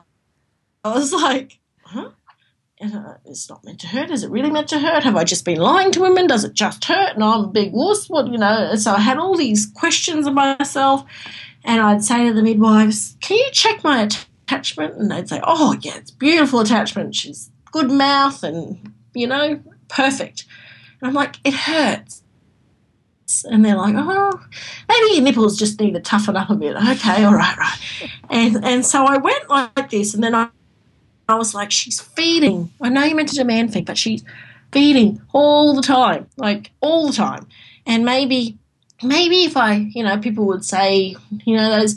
I was like, huh? And, uh, it's not meant to hurt. Is it really meant to hurt? Have I just been lying to women? Does it just hurt? And I'm a big wuss. What you know? So I had all these questions of myself, and I'd say to the midwives, "Can you check my attachment?" And they'd say, "Oh yeah, it's beautiful attachment. She's good mouth, and you know, perfect." And I'm like, "It hurts." And they're like, "Oh, maybe your nipples just need to toughen up a bit." Okay, all right, right. And and so I went like this, and then I I was like, she's feeding. I know you meant to demand feed, but she's feeding all the time, like all the time. And maybe, maybe if I, you know, people would say, you know, those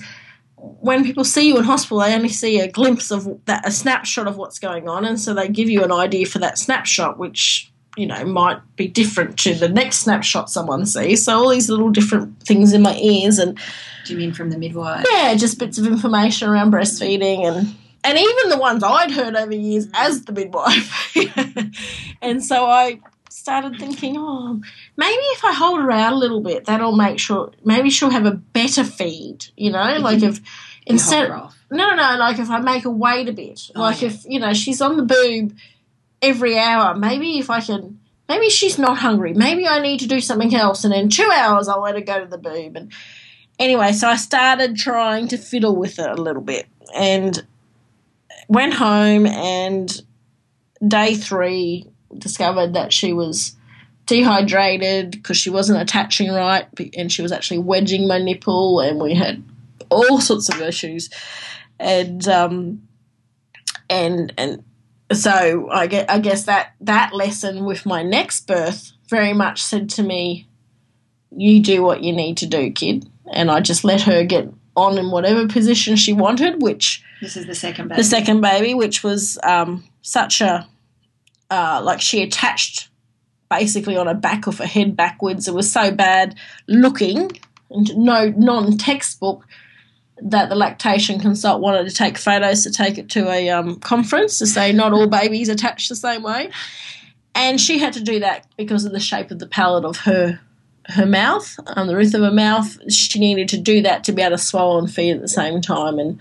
when people see you in hospital, they only see a glimpse of that, a snapshot of what's going on, and so they give you an idea for that snapshot, which you know might be different to the next snapshot someone sees. So all these little different things in my ears and Do you mean from the midwife? yeah, just bits of information around breastfeeding and and even the ones I'd heard over years as the midwife. and so I started thinking, oh, maybe if I hold her out a little bit, that'll make sure maybe she'll have a better feed. You know, like if instead hold her off. no, no, no. Like if I make her wait a bit, Oh, like yeah. if you know she's on the boob every hour, maybe if I can, maybe she's not hungry. Maybe I need to do something else, and in two hours I'll let her go to the boob. And anyway, so I started trying to fiddle with it a little bit, and went home and day three discovered that she was dehydrated because she wasn't attaching right and she was actually wedging my nipple and we had all sorts of issues and um and and so I get I guess that that lesson with my next birth very much said to me, "You do what you need to do, kid," and I just let her get on in whatever position she wanted, which This is the second baby. the second baby, which was um, such a uh, like she attached basically on her back of her head backwards. It was so bad looking, and no non textbook that the lactation consult wanted to take photos to take it to a um, conference to say not all babies attach the same way, and she had to do that because of the shape of the palate of her her mouth, um, the roof of her mouth. She needed to do that to be able to swallow and feed at the same time, and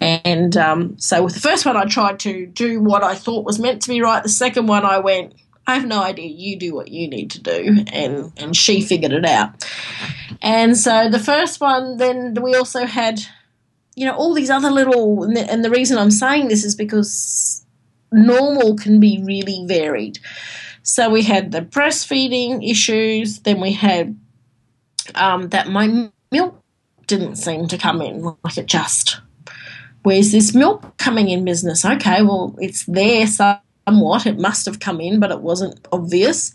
and um, so with the first one, I tried to do what I thought was meant to be right. The second one, I went, I have no idea. You do what you need to do, and and she figured it out. And so the first one, then we also had, you know, all these other little. And the, and the reason I'm saying this is because normal can be really varied. So we had the breastfeeding issues. Then we had um, that my milk didn't seem to come in like it just where's this milk coming in business? Okay, well, it's there somewhat. It must have come in, but it wasn't obvious.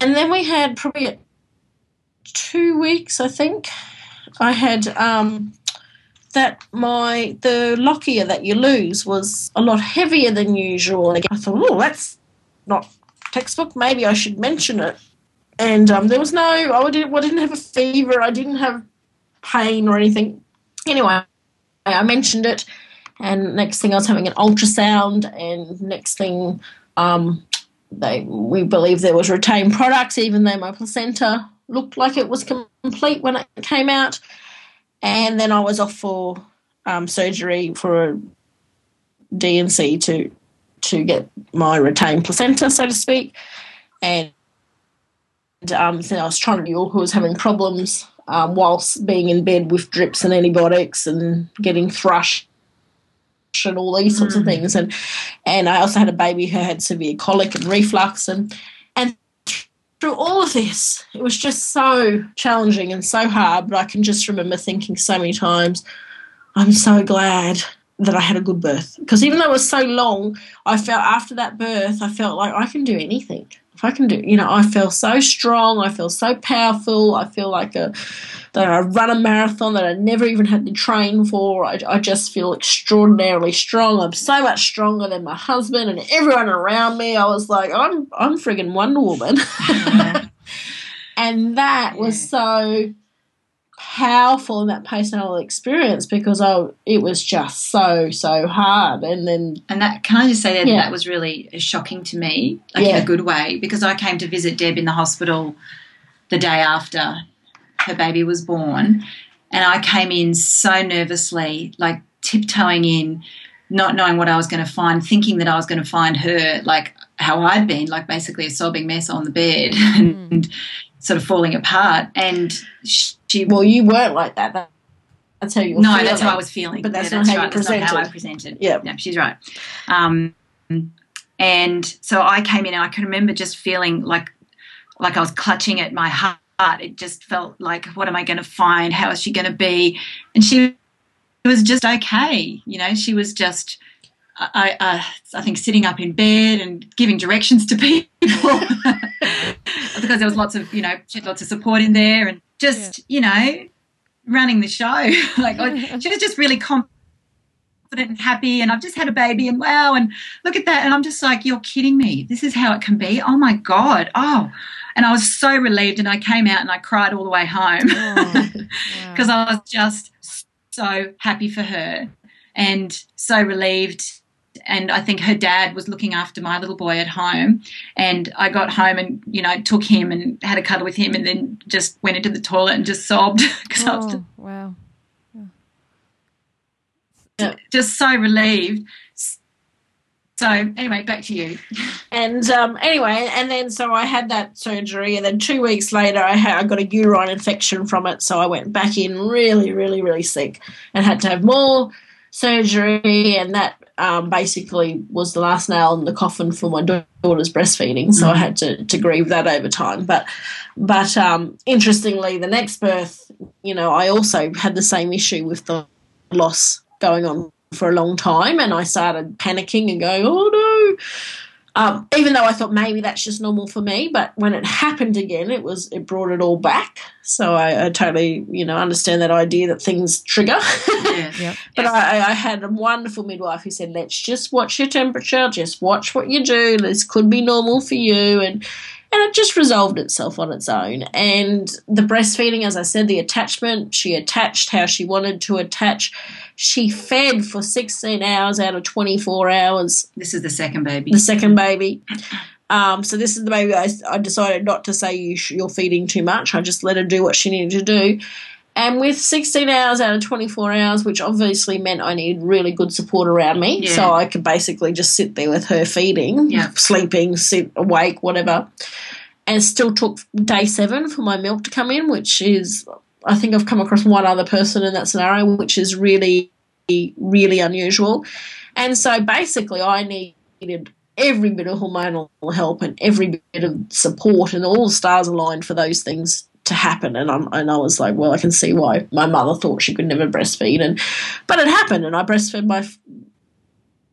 And then we had probably two weeks, I think. I had um, that my the lochia that you lose was a lot heavier than usual. I thought, oh, that's not textbook. Maybe I should mention it. And um, there was no, I didn't, I didn't have a fever. I didn't have pain or anything. Anyway, I mentioned it, and next thing I was having an ultrasound, and next thing, um, they we believe there was retained products, even though my placenta looked like it was complete when it came out. And then I was off for um, surgery for a D&C to to get my retained placenta, so to speak, and. Um, so I was trying to do all who was having problems um, whilst being in bed with drips and antibiotics and getting thrush and all these sorts Mm. of things. And and I also had a baby who had severe colic and reflux and and through all of this, it was just so challenging and so hard. But I can just remember thinking so many times, I'm so glad that I had a good birth because even though it was so long, I felt after that birth, I felt like I can do anything. If I can do, you know, I feel so strong. I feel so powerful. I feel like a that I run a marathon that I never even had to train for. I, I just feel extraordinarily strong. I'm so much stronger than my husband and everyone around me. I was like, I'm I'm friggin' Wonder Woman. Yeah. and that was so powerful in that personal experience because I, it was just so so hard and then And that can I just say that Yeah. that was really shocking to me, like Yeah. in a good way, because I came to visit Deb in the hospital the day after her baby was born, and I came in so nervously, like tiptoeing in, not knowing what I was going to find, thinking that I was going to find her like how I'd been, like basically a sobbing mess on the bed and hmm. sort of falling apart. And she, well you weren't like that. that that's how you were no, feeling. that's how I was feeling. But that's yeah, not that's how you right. That's not how I presented. Yeah. no, she's right. Um, and so I came in, and I can remember just feeling like like I was clutching at my heart. It just felt like, what am I going to find? How is she going to be? And she was just okay. You know, she was just. I, I, I think sitting up in bed and giving directions to people because there was lots of you know she had lots of support in there and just you know running the show. Like I- she was just really confident and happy and I've just had a baby and wow and look at that and I'm just like you're kidding me. This is how it can be? Oh my god. Oh. And I was so relieved and I came out and I cried all the way home. Oh, because I was just so happy for her and so relieved. And I think her dad was looking after my little boy at home. And I got home and, you know, took him and had a cuddle with him and then just went into the toilet and just sobbed because I was oh, wow. just so relieved. So, anyway, back to you. And um, anyway, and then so I had that surgery, and then two weeks later, I had I got a urine infection from it, so I went back in really, really, really sick, and had to have more surgery, and that um, basically was the last nail in the coffin for my daughter's breastfeeding. So I had to to grieve that over time. But but um, interestingly, the next birth, you know, I also had the same issue with the loss going on for a long time, and I started panicking and going, "Oh no." Um, even though I thought maybe that's just normal for me, but when it happened again, it was it brought it all back. So I, I totally, you know, understand that idea that things trigger. Yeah. Yep. But I, I had a wonderful midwife who said, "Let's just watch your temperature, just watch what you do. This could be normal for you," and and it just resolved itself on its own. And the breastfeeding, as I said, the attachment, she attached how she wanted to attach. She fed for 16 hours out of 24 hours This is the second baby. the second baby. Um, so this is the baby I, I decided not to say you sh- you're feeding too much. I just let her do what she needed to do. And with 16 hours out of 24 hours, which obviously meant I needed really good support around me, Yeah. so I could basically just sit there with her feeding, Yeah. sleeping, sit awake, whatever. And still took day seven for my milk to come in, which is, I think I've come across one other person in that scenario, which is really, really unusual. And so basically, I needed every bit of hormonal help and every bit of support, and all the stars aligned for those things to happen. And I'm, and I was like, well, I can see why my mother thought she could never breastfeed, and but it happened, and I breastfed my f-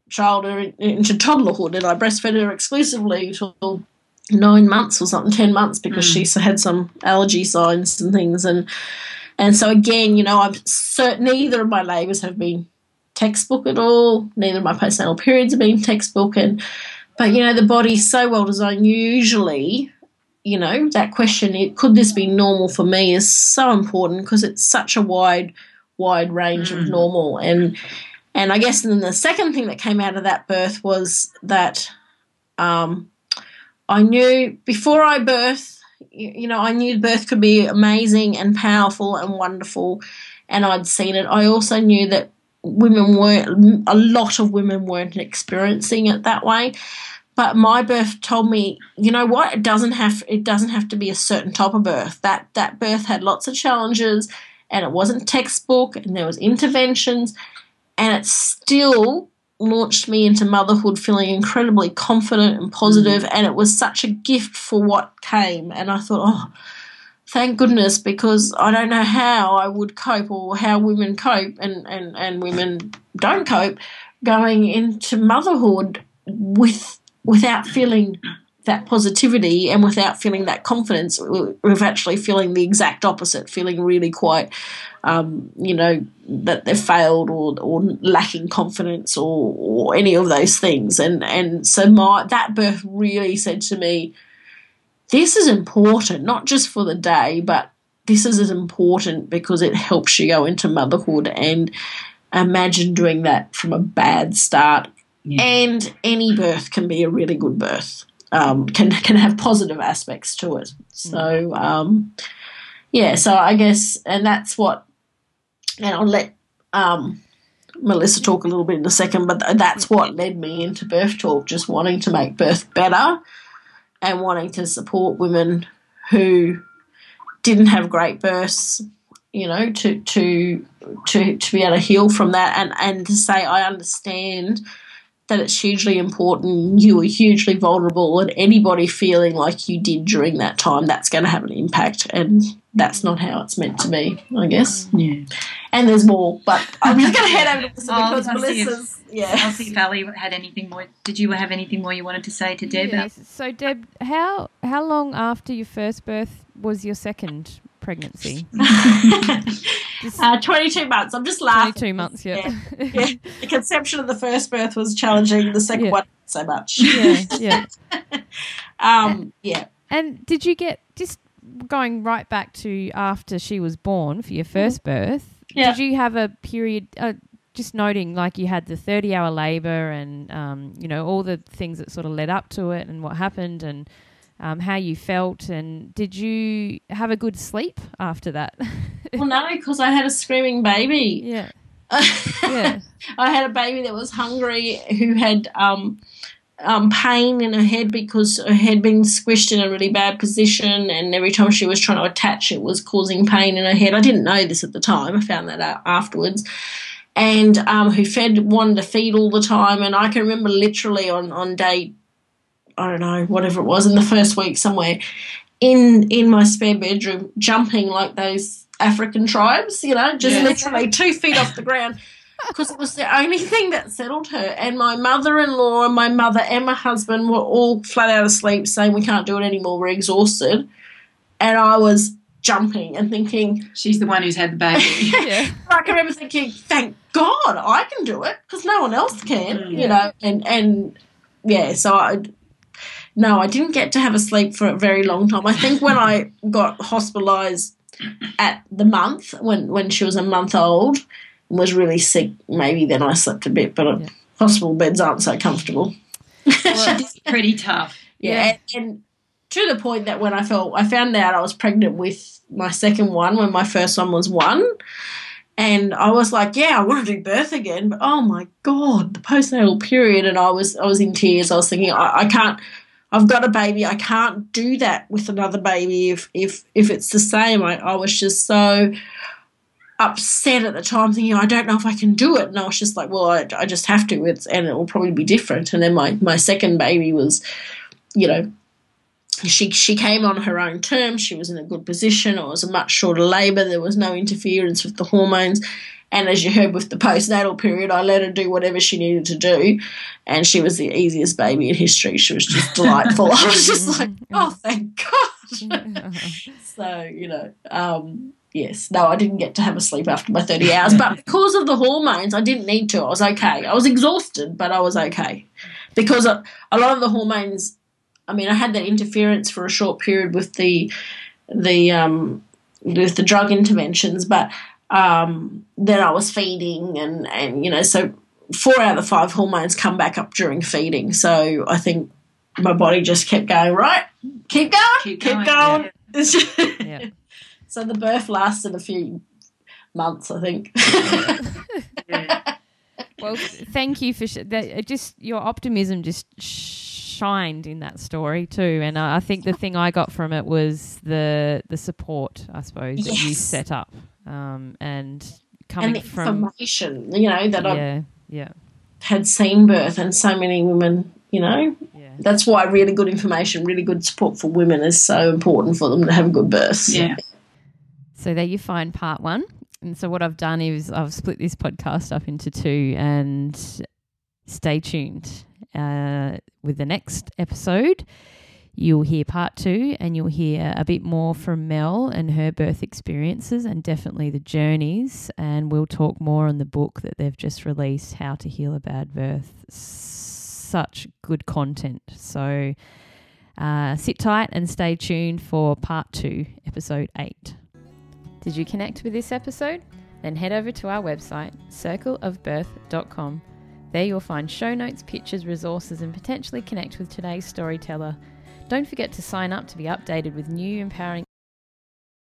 child into toddlerhood, and I breastfed her exclusively till nine months or something, ten months, because hmm. she had some allergy signs and things, and and so again, you know, I'm certain neither of my labours have been textbook at all. Neither of my postnatal periods have been textbook, and but you know, the body's so well designed. Usually, you know, that question, it, could this be normal for me, is so important because it's such a wide, wide range of Mm. normal. And and I guess then the second thing that came out of that birth was that um, I knew before I birth, you, you know, I knew birth could be amazing and powerful and wonderful, and I'd seen it. I also knew that women weren't a lot of women weren't experiencing it that way but my birth told me you know what? It doesn't have it doesn't have to be a certain type of birth. That that birth had lots of challenges and it wasn't textbook and there was interventions and it still launched me into motherhood feeling incredibly confident and positive mm. and it was such a gift for what came. And i thought oh thank goodness because I don't know how I would cope or how women cope and, and, and women don't cope going into motherhood with without feeling that positivity and without feeling that confidence we're actually feeling the exact opposite feeling really quite um, you know that they've failed or, or lacking confidence or, or any of those things and and so my that birth really said to me this is important, not just for the day, but this is as important because it helps you go into motherhood and imagine doing that from a bad start. Yeah. And any birth can be a really good birth. Um, can can have positive aspects to it. So um, yeah, so I guess and that's what and I'll let um, Melissa talk a little bit in a second, but that's what led me into Birthtalk, just wanting to make birth better and wanting to support women who didn't have great births, you know, to to to to be able to heal from that and and to say I understand that it's hugely important. You were hugely vulnerable, and anybody feeling like you did during that time, that's going to have an impact, and that's not how it's meant to be, I guess. Yeah. And there's more, but I'm just going to head over to Melissa Oh, because I'll see if- Melissa's I'll yeah. see if Ali had anything more. Did you have anything more you wanted to say to Deb? Yes. So Deb, how how long after your first birth was your second pregnancy? Uh, 22 months. I'm just laughing. 22 months, yeah. Yeah. The conception of the first birth was challenging. The second Yeah. one, so much. yeah, yeah. Um, yeah. And did you get just going right back to after she was born for your first birth? Yeah. Did you have a period? Uh, just noting, like you had the thirty-hour labour, and um, you know all the things that sort of led up to it, and what happened, and um, how you felt, and did you have a good sleep after that? Well, no, because I had a screaming baby. yeah, yeah, I had a baby that was hungry who had um, um, pain in her head because her head had been squished in a really bad position, and every time she was trying to attach, it was causing pain in her head. I didn't know this at the time. I found that out afterwards. And um, who fed wanted to feed all the time, and I can remember literally on on day, I don't know whatever it was in the first week somewhere, in in my spare bedroom, jumping like those African tribes, you know, just Yeah. literally two feet off the ground because it was the only thing that settled her. And my mother in law and my mother and my husband were all flat out asleep saying, We can't do it anymore, we're exhausted. And I was jumping and thinking, She's the one who's had the baby. yeah. I can remember thinking, Thank God I can do it because no one else can, Mm. you know. And, and yeah, so I. No, I didn't get to have a sleep for a very long time. I think when I got hospitalised at the month, when, when she was a month old, and was really sick, maybe then I slept a bit, but Yeah. hospital beds aren't so comfortable. It's pretty tough. Yeah, And, and to the point that when I felt I found out I was pregnant with my second one when my first one was one, and I was like, yeah, I want to do birth again, but oh my god, the postnatal period, and I was I was in tears. I was thinking, I, I can't. I've got a baby. I can't do that with another baby if if if it's the same. I, I was just so upset at the time, thinking I don't know if I can do it, and I was just like, well, I, I just have to. It's and it will probably be different. And then my my second baby was, you know, she she came on her own terms. She was in a good position. It was a much shorter labour. There was no interference with the hormones. And as you heard with the postnatal period, I let her do whatever she needed to do, and she was the easiest baby in history. She was just delightful. I was just like, oh, thank God. so you know, um, yes, no, I didn't get to have a sleep after my thirty hours, but because of the hormones, I didn't need to. I was okay. I was exhausted, but I was okay because a, a lot of the hormones. I mean, I had that interference for a short period with the the um, with the drug interventions, but um, then I was feeding, and and you know, so four out of the five hormones come back up during feeding. So I think my body just kept going right, keep going, Keep keep going, going. Yeah. so the birth lasted a few months, I think. Yeah. Well, thank you for sh- that. Just your optimism just shined in that story too, and I I think the thing I got from it was the the support, I suppose, that you set up, um, and coming and the from information, you know, that I've yeah, yeah, had seen birth, and so many women, you know, yeah. that's why really good information, really good support for women is so important for them to have a good births. Yeah. So there you find part one. And so what I've done is I've split this podcast up into two and stay tuned. Uh, with the next episode, you'll hear part two and you'll hear a bit more from Mel and her birth experiences and definitely the journeys. And we'll talk more on the book that they've just released, How to Heal a Bad Birth. Such good content. So uh, sit tight and stay tuned for part two, episode eight. Did you connect with this episode? Then head over to our website, circleofbirth.com. There you'll find show notes, pictures, resources, and potentially connect with today's storyteller. Don't forget to sign up to be updated with new empowering